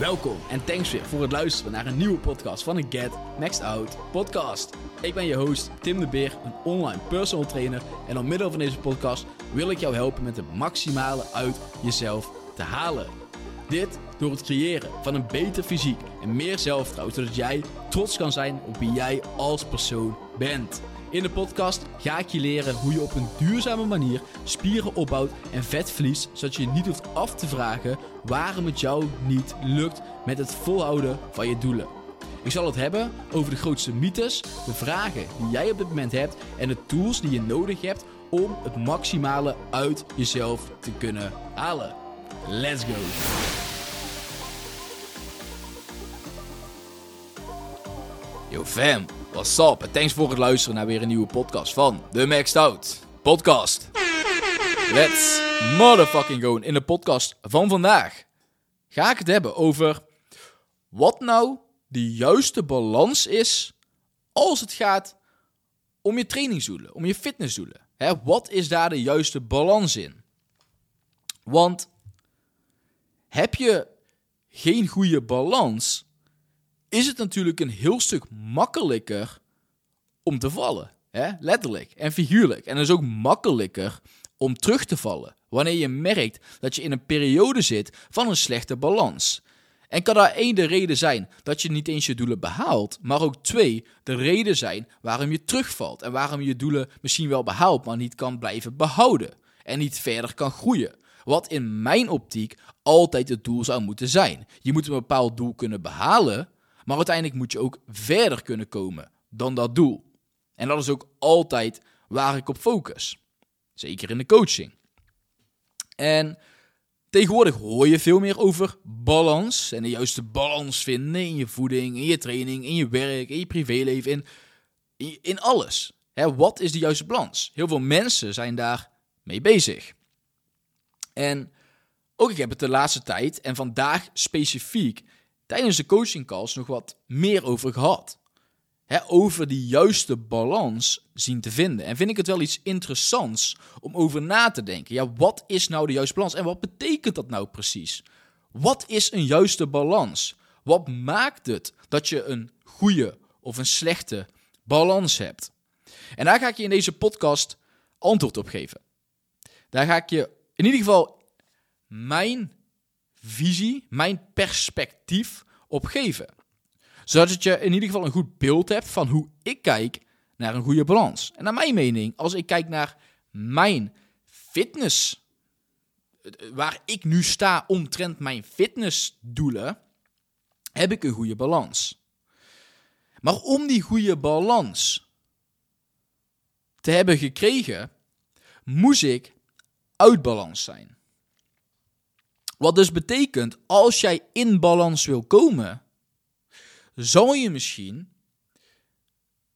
Welkom en thanks weer voor het luisteren naar een nieuwe podcast van de Get Maxed Out podcast. Ik ben je host Tim de Beer, een online personal trainer en door middel van deze podcast wil ik jou helpen met het maximale uit jezelf te halen. Dit door het creëren van een beter fysiek en meer zelfvertrouwen, zodat jij trots kan zijn op wie jij als persoon bent. In de podcast ga ik je leren hoe je op een duurzame manier spieren opbouwt en vet verliest, zodat je je niet hoeft af te vragen waarom het jou niet lukt met het volhouden van je doelen. Ik zal het hebben over de grootste mythes, de vragen die jij op dit moment hebt en de tools die je nodig hebt om het maximale uit jezelf te kunnen halen. Let's go! Yo fam, what's up? En thanks voor het luisteren naar weer een nieuwe podcast van The Maxed Out Podcast. Let's motherfucking go. In de podcast van vandaag ga ik het hebben over wat nou de juiste balans is als het gaat om je trainingsdoelen, om je fitnessdoelen. Hè, wat is daar de juiste balans in? Want heb je geen goede balans, is het natuurlijk een heel stuk makkelijker om te vallen. Hè? Letterlijk en figuurlijk. En het is ook makkelijker om terug te vallen. Wanneer je merkt dat je in een periode zit van een slechte balans. En kan daar één de reden zijn dat je niet eens je doelen behaalt, maar ook twee de reden zijn waarom je terugvalt en waarom je je doelen misschien wel behaalt, maar niet kan blijven behouden en niet verder kan groeien. Wat in mijn optiek altijd het doel zou moeten zijn. Je moet een bepaald doel kunnen behalen, maar uiteindelijk moet je ook verder kunnen komen dan dat doel. En dat is ook altijd waar ik op focus. Zeker in de coaching. En tegenwoordig hoor je veel meer over balans. En de juiste balans vinden in je voeding, in je training, in je werk, in je privéleven, in, in alles. wat is de juiste balans? Heel veel mensen zijn daar mee bezig. En ook ik heb het de laatste tijd en vandaag specifiek tijdens de coaching calls nog wat meer over gehad. over die juiste balans zien te vinden. En vind ik het wel iets interessants om over na te denken. Ja, wat is nou de juiste balans en wat betekent dat nou precies? Wat is een juiste balans? Wat maakt het dat je een goede of een slechte balans hebt? En daar ga ik je in deze podcast antwoord op geven. Daar ga ik je in ieder geval mijn visie, mijn perspectief op geven. Zodat je in ieder geval een goed beeld hebt van hoe ik kijk naar een goede balans. En naar mijn mening, als ik kijk naar mijn fitness, waar ik nu sta omtrent mijn fitnessdoelen, heb ik een goede balans. Maar om die goede balans te hebben gekregen, moest ik uit balans zijn. Wat dus betekent, als jij in balans wil komen, zal je misschien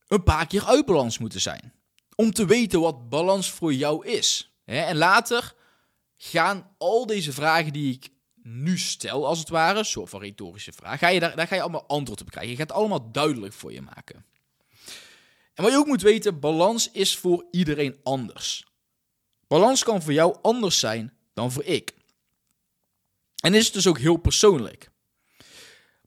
een paar keer uit balans moeten zijn. Om te weten wat balans voor jou is. En later gaan al deze vragen die ik nu stel, als het ware, een soort van retorische vraag, ga je daar, daar ga je allemaal antwoord op krijgen. Je gaat het allemaal duidelijk voor je maken. En wat je ook moet weten, balans is voor iedereen anders. Balans kan voor jou anders zijn dan voor ik. En is het dus ook heel persoonlijk.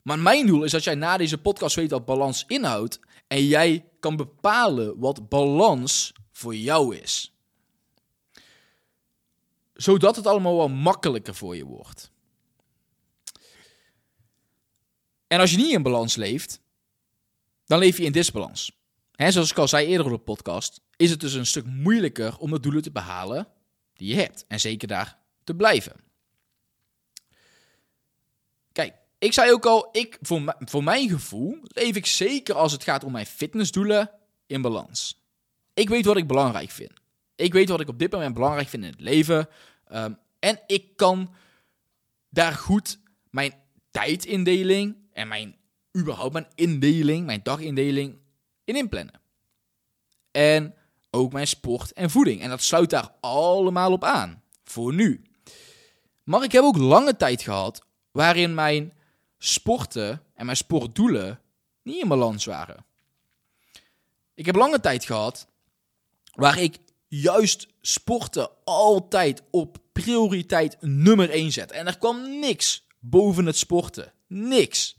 Maar mijn doel is dat jij na deze podcast weet wat balans inhoudt en jij kan bepalen wat balans voor jou is. Zodat het allemaal wel makkelijker voor je wordt. En als je niet in balans leeft, dan leef je in disbalans. He, zoals ik al zei eerder op de podcast, is het dus een stuk moeilijker om de doelen te behalen die je hebt. En zeker daar te blijven. Ik zei ook al, ik, voor, voor mijn gevoel leef ik zeker als het gaat om mijn fitnessdoelen in balans. Ik weet wat ik belangrijk vind. Ik weet wat ik op dit moment belangrijk vind in het leven. Ehm, en ik kan daar goed mijn tijdindeling en mijn überhaupt mijn indeling, mijn dagindeling in inplannen. En ook mijn sport en voeding. En dat sluit daar allemaal op aan. Voor nu. Maar ik heb ook lange tijd gehad waarin mijn sporten en mijn sportdoelen niet in balans waren. Ik heb lange tijd gehad waar ik juist sporten altijd op prioriteit nummer 1 zet. En er kwam niks boven het sporten. niks.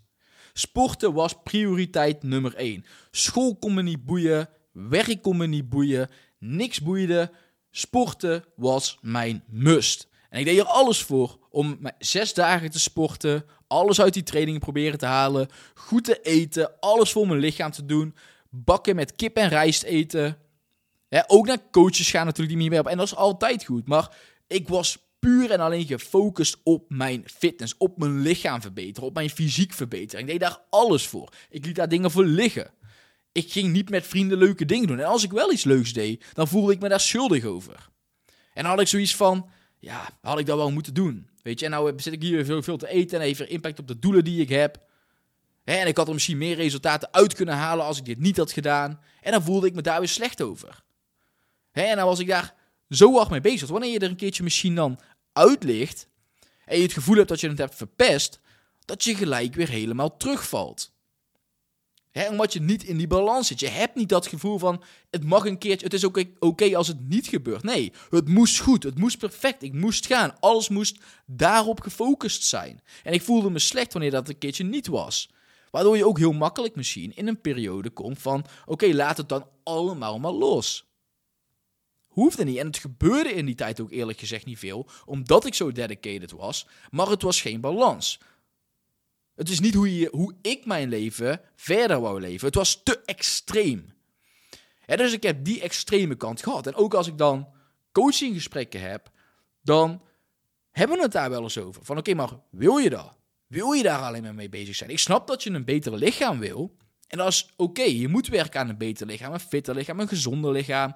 Sporten was prioriteit nummer 1. School kon me niet boeien, werk kon me niet boeien, niks boeide. Sporten was mijn must. En ik deed er alles voor om zes dagen te sporten, alles uit die trainingen proberen te halen, goed te eten, alles voor mijn lichaam te doen, bakken met kip en rijst eten. ook naar coaches gaan natuurlijk die niet meer op. En dat is altijd goed. Maar ik was puur en alleen gefocust op mijn fitness, op mijn lichaam verbeteren, op mijn fysiek verbeteren. Ik deed daar alles voor. Ik liet daar dingen voor liggen. Ik ging niet met vrienden leuke dingen doen. En als ik wel iets leuks deed, dan voelde ik me daar schuldig over. En dan had ik zoiets van, ja, had ik dat wel moeten doen. Weet je, en nou zit ik hier veel, veel te eten en heeft er impact op de doelen die ik heb. en ik had er misschien meer resultaten uit kunnen halen als ik dit niet had gedaan. En dan voelde ik me daar weer slecht over. en dan was ik daar zo hard mee bezig. Wanneer je er een keertje misschien dan uitlicht en je het gevoel hebt dat je het hebt verpest, dat je gelijk weer helemaal terugvalt. He, omdat je niet in die balans zit. Je hebt niet dat gevoel van het mag een keertje, het is oké als het niet gebeurt. Nee, het moest goed, het moest perfect, ik moest gaan. Alles moest daarop gefocust zijn. En ik voelde me slecht wanneer dat een keertje niet was. Waardoor je ook heel makkelijk misschien in een periode komt van oké, laat het dan allemaal maar los. Hoefde niet. En het gebeurde in die tijd ook eerlijk gezegd niet veel, omdat ik zo dedicated was. Maar het was geen balans. Het is niet hoe, je, hoe ik mijn leven verder wou leven. Het was te extreem. Dus ik heb die extreme kant gehad. En ook als ik dan coachinggesprekken heb, dan hebben we het daar wel eens over. Van oké, maar wil je dat? Wil je daar alleen maar mee bezig zijn? Ik snap dat je een beter lichaam wil. En dat is oké. Je moet werken aan een beter lichaam, een fitter lichaam, een gezonder lichaam.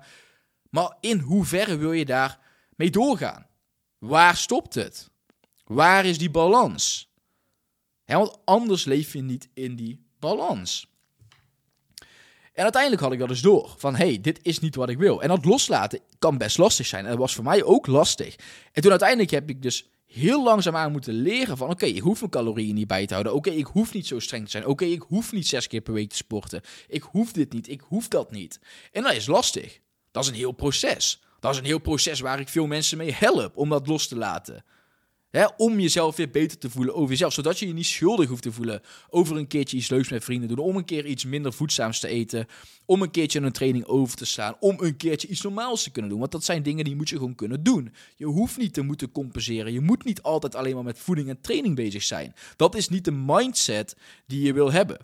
Maar in hoeverre wil je daar mee doorgaan? Waar stopt het? Waar is die balans? Want anders leef je niet in die balans. En uiteindelijk had ik dat dus door. Van, hey, dit is niet wat ik wil. En dat loslaten kan best lastig zijn. En dat was voor mij ook lastig. En toen uiteindelijk heb ik dus heel langzaam aan moeten leren van... Oké, ik hoef mijn calorieën niet bij te houden. Oké, ik hoef niet zo streng te zijn. Oké, ik hoef niet zes keer per week te sporten. Ik hoef dit niet. Ik hoef dat niet. En dat is lastig. Dat is een heel proces. Dat is een heel proces waar ik veel mensen mee help om dat los te laten. Om jezelf weer beter te voelen over jezelf. Zodat je je niet schuldig hoeft te voelen over een keertje iets leuks met vrienden doen. Om een keer iets minder voedzaams te eten. Om een keertje een training over te slaan. Om een keertje iets normaals te kunnen doen. Want dat zijn dingen die moet je gewoon kunnen doen. Je hoeft niet te moeten compenseren. Je moet niet altijd alleen maar met voeding en training bezig zijn. Dat is niet de mindset die je wil hebben.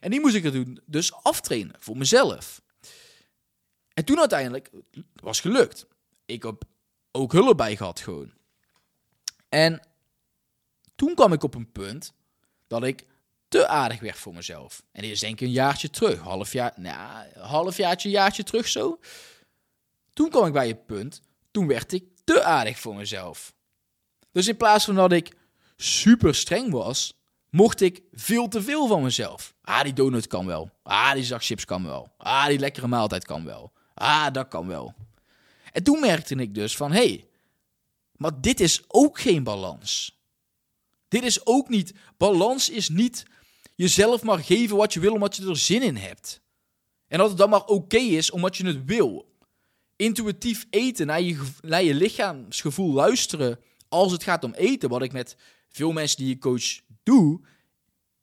En die moest ik er doen, dus aftrainen voor mezelf. En toen uiteindelijk was gelukt. Ik heb ook hulp bij gehad gewoon. En toen kwam ik op een punt dat ik te aardig werd voor mezelf. En dit is denk ik een jaartje terug, half jaar, nou, halfjaartje, jaartje terug zo. Toen kwam ik bij het punt, toen werd ik te aardig voor mezelf. Dus in plaats van dat ik super streng was, mocht ik veel te veel van mezelf. Ah, die donut kan wel. Ah, die zak chips kan wel. Ah, die lekkere maaltijd kan wel. Ah, dat kan wel. En toen merkte ik dus van, hé, hey, maar dit is ook geen balans. Dit is ook niet. Balans is niet jezelf maar geven wat je wil omdat je er zin in hebt. En dat het dan maar oké is omdat je het wil. Intuïtief eten, naar je, naar je lichaamsgevoel luisteren als het gaat om eten, wat ik met veel mensen die je coach doe,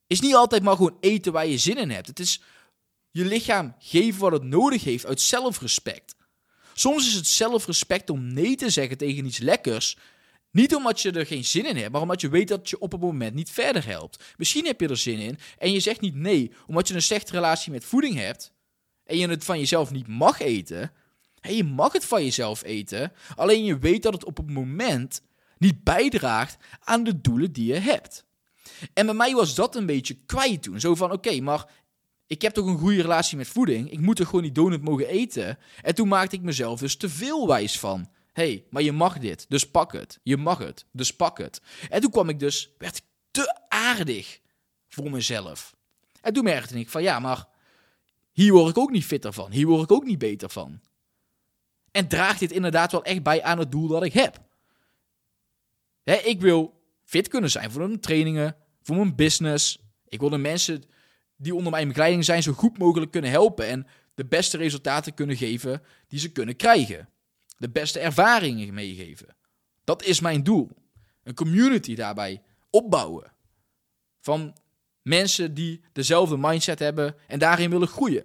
is niet altijd maar gewoon eten waar je zin in hebt. Het is je lichaam geven wat het nodig heeft uit zelfrespect. Soms is het zelfrespect om nee te zeggen tegen iets lekkers. Niet omdat je er geen zin in hebt, maar omdat je weet dat je op het moment niet verder helpt. Misschien heb je er zin in en je zegt niet nee omdat je een slechte relatie met voeding hebt en je het van jezelf niet mag eten. En je mag het van jezelf eten, alleen je weet dat het op het moment niet bijdraagt aan de doelen die je hebt. En bij mij was dat een beetje kwijt toen. Zo van, oké, maar ik heb toch een goede relatie met voeding. Ik moet toch gewoon die donut mogen eten. En toen maakte ik mezelf dus te veel wijs van. hey, maar je mag dit, dus pak het. Je mag het, dus pak het. En toen kwam ik dus, werd ik te aardig voor mezelf. En toen merkte ik van, ja, maar hier word ik ook niet fitter van. Hier word ik ook niet beter van. En draagt dit inderdaad wel echt bij aan het doel dat ik heb. Hè, ik wil fit kunnen zijn voor mijn trainingen, voor mijn business. Ik wil de mensen die onder mijn begeleiding zijn zo goed mogelijk kunnen helpen en de beste resultaten kunnen geven die ze kunnen krijgen. De beste ervaringen meegeven. Dat is mijn doel. Een community daarbij opbouwen. van mensen die dezelfde mindset hebben en daarin willen groeien.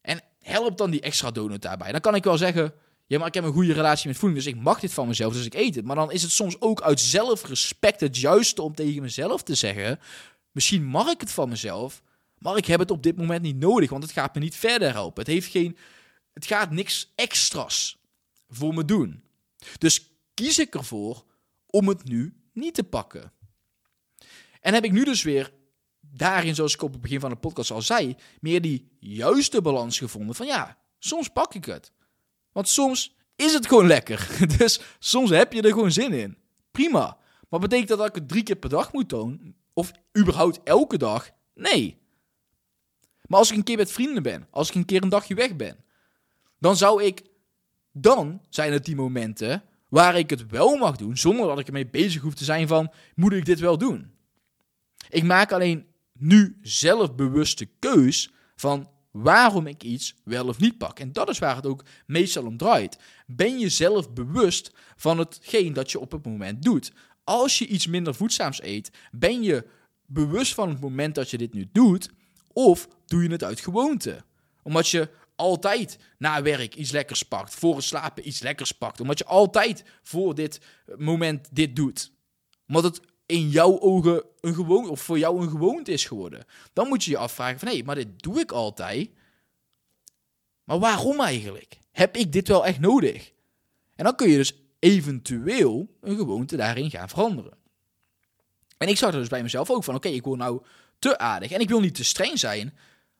En helpt dan die extra donut daarbij. Dan kan ik wel zeggen, ja, maar ik heb een goede relatie met voeding, dus ik mag dit van mezelf, dus ik eet het. Maar dan is het soms ook uit zelfrespect het juiste om tegen mezelf te zeggen, misschien mag ik het van mezelf, maar ik heb het op dit moment niet nodig, want het gaat me niet verder helpen. Het heeft geen, het gaat niks extra's voor me doen. Dus kies ik ervoor om het nu niet te pakken. En heb ik nu dus weer daarin, zoals ik op het begin van de podcast al zei, meer die juiste balans gevonden van ja, soms pak ik het. Want soms is het gewoon lekker. Dus soms heb je er gewoon zin in. Prima. Maar betekent dat dat ik het drie keer per dag moet doen? Of überhaupt elke dag? Nee. Maar als ik een keer met vrienden ben, als ik een keer een dagje weg ben, dan zou ik, dan zijn het die momenten waar ik het wel mag doen, zonder dat ik ermee bezig hoef te zijn van, moet ik dit wel doen? Ik maak alleen nu zelfbewuste keus van waarom ik iets wel of niet pak. En dat is waar het ook meestal om draait. Ben je zelf bewust van hetgeen dat je op het moment doet? Als je iets minder voedzaams eet, ben je bewust van het moment dat je dit nu doet, of doe je het uit gewoonte? Omdat je altijd na werk iets lekkers pakt, voor het slapen iets lekkers pakt, omdat je altijd voor dit moment dit doet. Omdat het in jouw ogen een gewoonte, of voor jou een gewoonte is geworden. Dan moet je je afvragen van, hé, hey, maar dit doe ik altijd. Maar waarom eigenlijk? Heb ik dit wel echt nodig? En dan kun je dus eventueel een gewoonte daarin gaan veranderen. En ik zag er dus bij mezelf ook van, oké, ik word nou te aardig. En ik wil niet te streng zijn,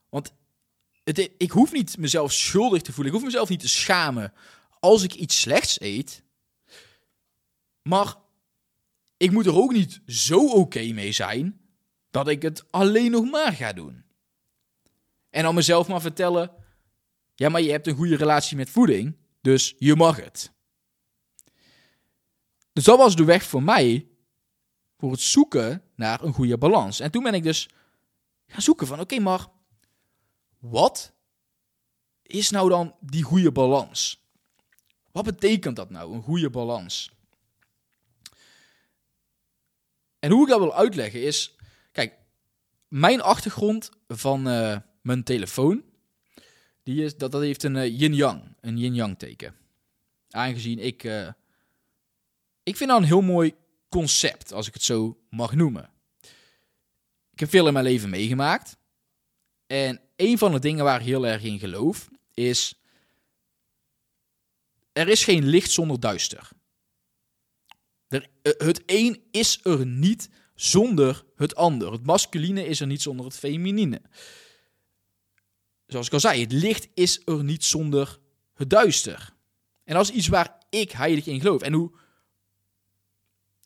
want ik hoef niet mezelf schuldig te voelen. Ik hoef mezelf niet te schamen als ik iets slechts eet. Maar ik moet er ook niet zo oké mee zijn dat ik het alleen nog maar ga doen. En dan mezelf maar vertellen: ja, maar je hebt een goede relatie met voeding, dus je mag het. Dus dat was de weg voor mij voor het zoeken naar een goede balans. En toen ben ik dus gaan zoeken van: oké, maar wat is nou dan die goede balans? Wat betekent dat nou, een goede balans? En hoe ik dat wil uitleggen is, kijk, mijn achtergrond van uh, mijn telefoon, die is, dat, dat heeft een uh, yin-yang, een yin-yang teken. Aangezien ik, uh, ik vind dat een heel mooi concept, als ik het zo mag noemen. Ik heb veel in mijn leven meegemaakt. En een van de dingen waar ik heel erg in geloof, is, er is geen licht zonder duister. Er, eh, het een is er niet zonder het ander. Het masculine is er niet zonder het feminine. Zoals ik al zei, het licht is er niet zonder het duister. En dat is iets waar ik heilig in geloof. En hoe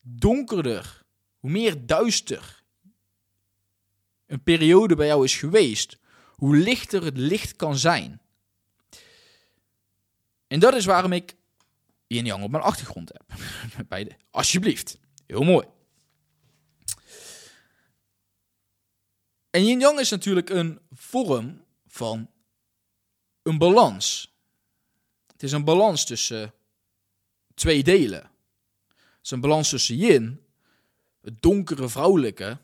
donkerder, hoe meer duister een periode bij jou is geweest, hoe lichter het licht kan zijn. En dat is waarom ik yin yang op mijn achtergrond heb. Bij de, alsjeblieft. Heel mooi. En yin yang is natuurlijk een vorm van een balans. Het is een balans tussen twee delen. Een balans tussen yin, het donkere vrouwelijke,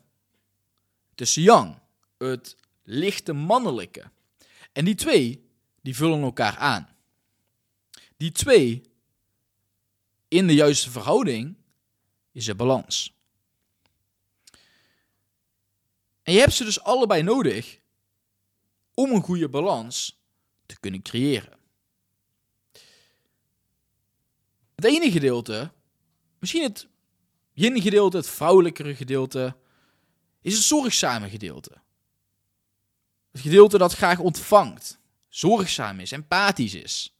tussen yang, het lichte mannelijke. En die twee, die vullen elkaar aan. Die twee in de juiste verhouding is er balans. En je hebt ze dus allebei nodig om een goede balans te kunnen creëren. Het ene gedeelte, misschien het yin gedeelte, het vrouwelijkere gedeelte, is het zorgzame gedeelte. Het gedeelte dat graag ontvangt, zorgzaam is, empathisch is.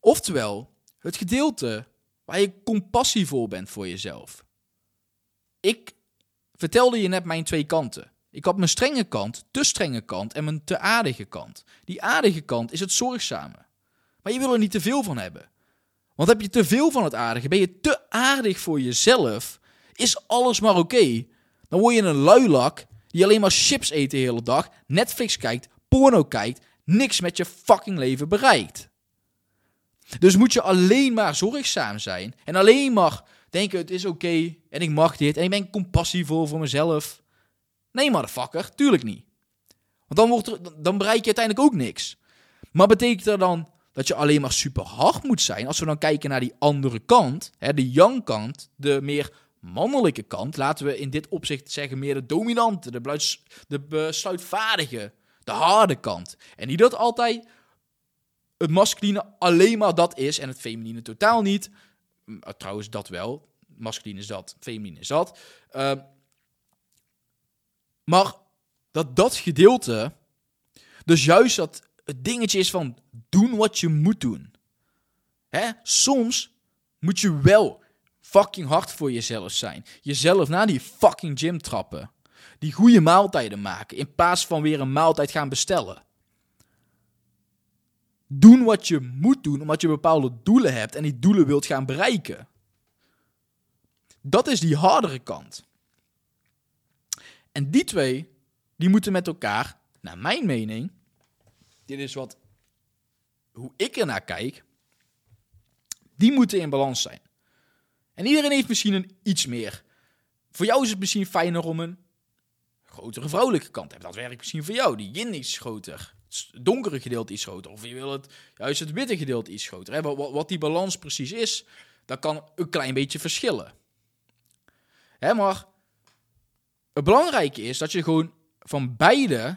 Oftewel, het gedeelte waar je compassievol bent voor jezelf. Ik vertelde je net mijn twee kanten. Ik had mijn strenge kant, te strenge kant en mijn te aardige kant. Die aardige kant is het zorgzame. Maar je wil er niet te veel van hebben. Want heb je te veel van het aardige, ben je te aardig voor jezelf, is alles maar oké. Dan word je een luilak die alleen maar chips eet de hele dag, Netflix kijkt, porno kijkt, niks met je fucking leven bereikt. Dus moet je alleen maar zorgzaam zijn en alleen maar denken het is oké en ik mag dit en ik ben compassievol voor mezelf. Nee, motherfucker, tuurlijk niet. Want dan, wordt er, dan bereik je uiteindelijk ook niks. Maar betekent dat dan dat je alleen maar super hard moet zijn? Als we dan kijken naar die andere kant, hè, de young kant, de meer mannelijke kant, laten we in dit opzicht zeggen meer de dominante, de, de besluitvaardige, de harde kant. En niet dat altijd het masculine alleen maar dat is en het feminine totaal niet. Trouwens, dat wel. Masculine is dat, feminine is dat. Uh, maar dat dat gedeelte, dus juist dat het dingetje is van doen wat je moet doen. Hè? Soms moet je wel fucking hard voor jezelf zijn. Jezelf naar die fucking gym trappen. Die goede maaltijden maken in plaats van weer een maaltijd gaan bestellen. Doen wat je moet doen omdat je bepaalde doelen hebt en die doelen wilt gaan bereiken. Dat is die hardere kant. En die twee, die moeten met elkaar, naar mijn mening, dit is wat, hoe ik ernaar kijk, die moeten in balans zijn. En iedereen heeft misschien een iets meer. Voor jou is het misschien fijner om een grotere vrouwelijke kant te hebben. Dat werkt misschien voor jou. Die yin is groter. Het donkere gedeelte is groter. Of je wil het, juist het witte gedeelte is groter. Wat, wat die balans precies is, dat kan een klein beetje verschillen. Hè, maar het belangrijke is dat je gewoon van beide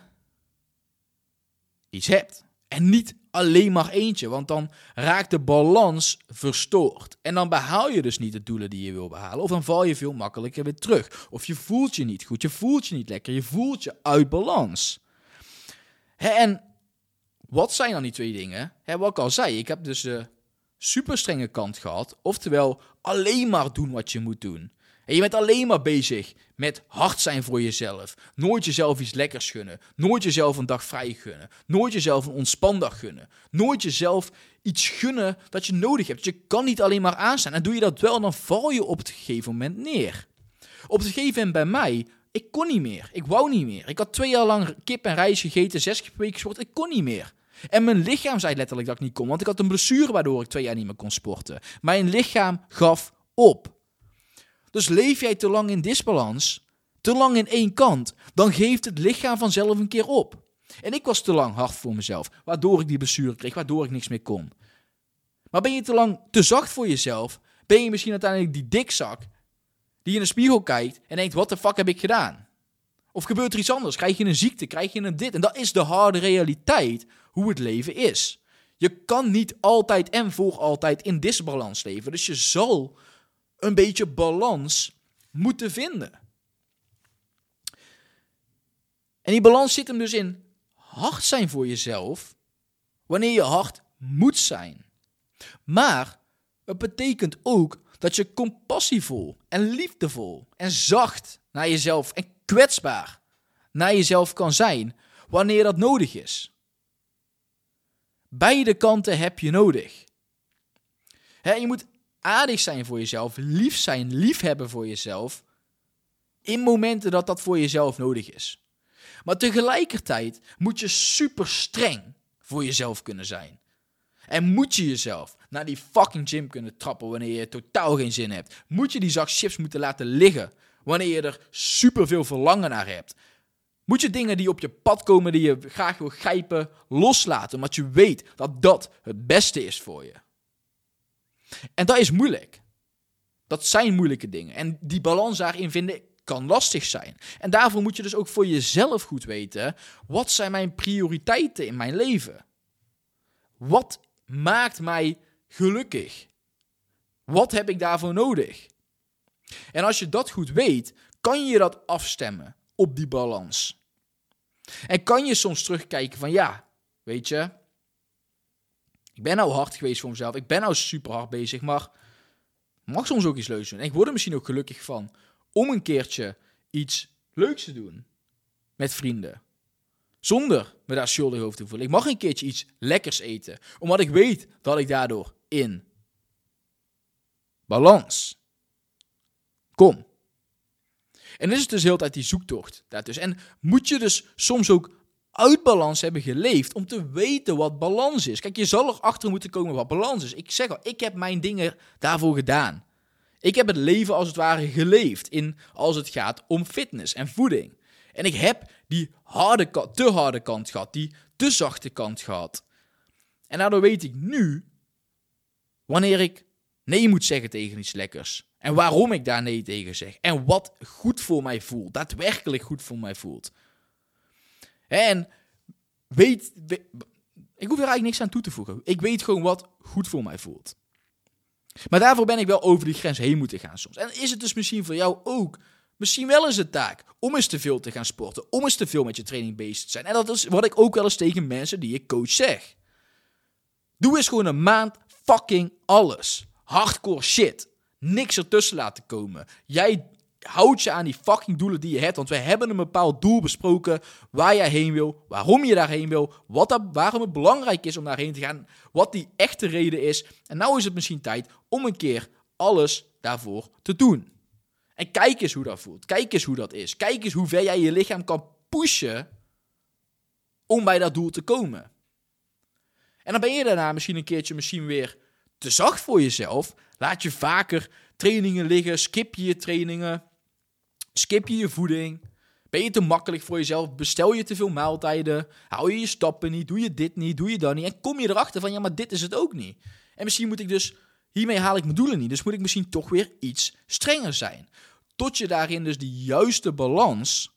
iets hebt. En niet alleen maar eentje, want dan raakt de balans verstoord. En dan behaal je dus niet de doelen die je wil behalen. Of dan val je veel makkelijker weer terug. Of je voelt je niet goed, je voelt je niet lekker, je voelt je uit balans. en wat zijn dan die twee dingen? wat ik al zei, ik heb dus de super strenge kant gehad. Oftewel, alleen maar doen wat je moet doen. En je bent alleen maar bezig met hard zijn voor jezelf. Nooit jezelf iets lekkers gunnen. Nooit jezelf een dag vrij gunnen. Nooit jezelf een ontspandag gunnen. Nooit jezelf iets gunnen dat je nodig hebt. Je kan niet alleen maar aanstaan. En doe je dat wel, dan val je op het gegeven moment neer. Op het gegeven moment bij mij, ik kon niet meer. Ik wou niet meer. Ik had twee jaar lang kip en rijst gegeten, zes keer per week gesport. Ik kon niet meer. En mijn lichaam zei letterlijk dat ik niet kon, want ik had een blessure waardoor ik twee jaar niet meer kon sporten. Mijn lichaam gaf op. Dus leef jij te lang in disbalans, te lang in één kant, dan geeft het lichaam vanzelf een keer op. En ik was te lang hard voor mezelf, waardoor ik die blessure kreeg, waardoor ik niks meer kon. Maar ben je te lang te zacht voor jezelf, ben je misschien uiteindelijk die dikzak die in de spiegel kijkt en denkt: wat de fuck heb ik gedaan? Of gebeurt er iets anders? Krijg je een ziekte? Krijg je een dit? En dat is de harde realiteit hoe het leven is. Je kan niet altijd en voor altijd in disbalans leven. Dus je zal een beetje balans moeten vinden. En die balans zit hem dus in hard zijn voor jezelf, wanneer je hard moet zijn. Maar het betekent ook dat je compassievol en liefdevol en zacht naar jezelf en kwetsbaar naar jezelf kan zijn wanneer dat nodig is. Beide kanten heb je nodig. je moet aardig zijn voor jezelf, lief zijn, lief hebben voor jezelf, in momenten dat dat voor jezelf nodig is. Maar tegelijkertijd moet je super streng voor jezelf kunnen zijn. En moet je jezelf naar die fucking gym kunnen trappen wanneer je totaal geen zin hebt. Moet je die zak chips moeten laten liggen wanneer je er super veel verlangen naar hebt. Moet je dingen die op je pad komen die je graag wil grijpen loslaten, omdat je weet dat dat het beste is voor je. En dat is moeilijk. Dat zijn moeilijke dingen. En die balans daarin vinden kan lastig zijn. En daarvoor moet je dus ook voor jezelf goed weten: wat zijn mijn prioriteiten in mijn leven? Wat maakt mij gelukkig? Wat heb ik daarvoor nodig? En als je dat goed weet, kan je dat afstemmen op die balans. En kan je soms terugkijken van ja, weet je, ik ben nou hard geweest voor mezelf. Ik ben nou super hard bezig. Maar mag soms ook iets leuks doen. En ik word er misschien ook gelukkig van om een keertje iets leuks te doen met vrienden. Zonder me daar schuldig over te voelen. Ik mag een keertje iets lekkers eten. Omdat ik weet dat ik daardoor in balans kom. En is het dus heel tijd die zoektocht daartussen. En moet je dus soms ook uit balans hebben geleefd om te weten wat balans is. Kijk, je zal erachter moeten komen wat balans is. Ik zeg al, ik heb mijn dingen daarvoor gedaan. Ik heb het leven als het ware geleefd in als het gaat om fitness en voeding. En ik heb die harde, te harde kant gehad, die te zachte kant gehad. En daardoor weet ik nu wanneer ik nee moet zeggen tegen iets lekkers. En waarom ik daar nee tegen zeg. En wat goed voor mij voelt. Daadwerkelijk goed voor mij voelt. En weet, ik hoef er eigenlijk niks aan toe te voegen. Ik weet gewoon wat goed voor mij voelt. Maar daarvoor ben ik wel over die grens heen moeten gaan soms. En is het dus misschien voor jou ook misschien wel eens een taak om eens te veel te gaan sporten, om eens te veel met je training bezig te zijn. En dat is wat ik ook wel eens tegen mensen die ik coach zeg. Doe eens gewoon een maand fucking alles. Hardcore shit. Niks ertussen laten komen. Jij houdt je aan die fucking doelen die je hebt. Want we hebben een bepaald doel besproken. Waar jij heen wil. Waarom je daarheen wil. Wat dat, waarom het belangrijk is om daarheen te gaan. Wat die echte reden is. En nou is het misschien tijd om een keer alles daarvoor te doen. En kijk eens hoe dat voelt. Kijk eens hoe dat is. Kijk eens hoe ver jij je lichaam kan pushen. Om bij dat doel te komen. En dan ben je daarna misschien een keertje misschien weer te zacht voor jezelf. Laat je vaker trainingen liggen. Skip je je trainingen. Skip je je voeding. Ben je te makkelijk voor jezelf? Bestel je te veel maaltijden? Hou je je stappen niet? Doe je dit niet? Doe je dat niet? En kom je erachter van, ja, maar dit is het ook niet. En misschien moet ik dus, hiermee haal ik mijn doelen niet. Dus moet ik misschien toch weer iets strenger zijn. Tot je daarin dus de juiste balans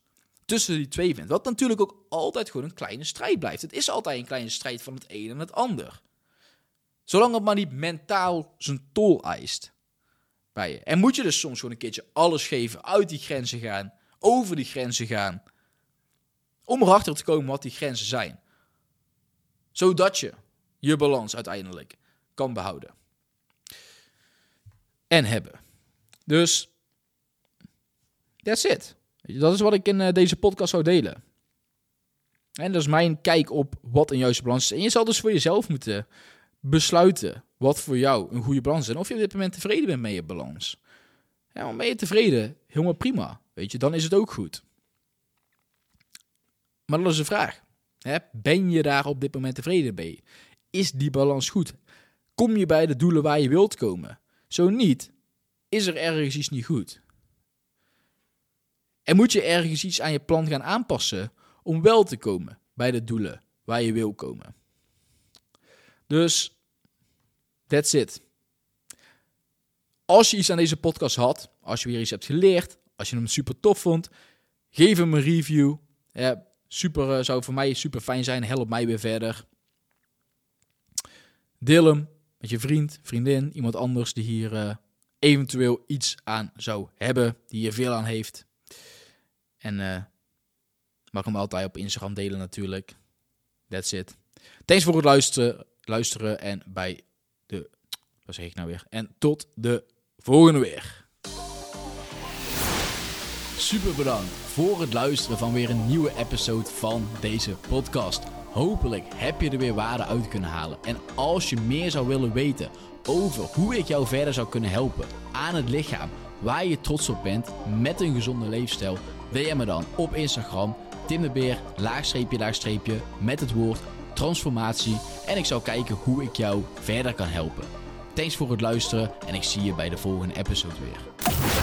tussen die twee vindt. Wat natuurlijk ook altijd gewoon een kleine strijd blijft. Het is altijd een kleine strijd van het een en het ander. Zolang het maar niet mentaal zijn tol eist bij. En moet je dus soms gewoon een keertje alles geven, uit die grenzen gaan, over die grenzen gaan. Om erachter te komen wat die grenzen zijn. Zodat je je balans uiteindelijk kan behouden. En hebben. Dus, that's it. Dat is wat ik in eh, deze podcast zou delen. En dat is mijn kijk op wat een juiste balans is. En je zal dus voor jezelf moeten besluiten wat voor jou een goede balans is. En of je op dit moment tevreden bent met je balans. Ja, ben je tevreden? Helemaal prima. Weet je, dan is het ook goed. Maar dat is de vraag. Hè? Ben je daar op dit moment tevreden mee? Is die balans goed? Kom je bij de doelen waar je wilt komen? Zo niet, is er ergens iets niet goed. En moet je ergens iets aan je plan gaan aanpassen om wel te komen bij de doelen waar je wil komen. Dus, that's it. Als je iets aan deze podcast had, als je weer iets hebt geleerd, als je hem super tof vond, geef hem een review. Ja, super, uh, zou voor mij super fijn zijn. Help mij weer verder. Deel hem met je vriend, vriendin, iemand anders die hier uh, eventueel iets aan zou hebben, die hier veel aan heeft. En uh, mag hem altijd op Instagram delen natuurlijk. That's it. Thanks voor het luisteren, luisteren en bij de... Wat zeg ik nou weer? En tot de volgende weer. Super bedankt voor het luisteren van weer een nieuwe episode van deze podcast. Hopelijk heb je er weer waarde uit kunnen halen. En als je meer zou willen weten over hoe ik jou verder zou kunnen helpen aan het lichaam waar je trots op bent met een gezonde leefstijl, DM me dan op Instagram Tim de Beer, laagstreepje, laagstreepje, met het woord transformatie. En ik zal kijken hoe ik jou verder kan helpen. Thanks voor het luisteren en ik zie je bij de volgende episode weer.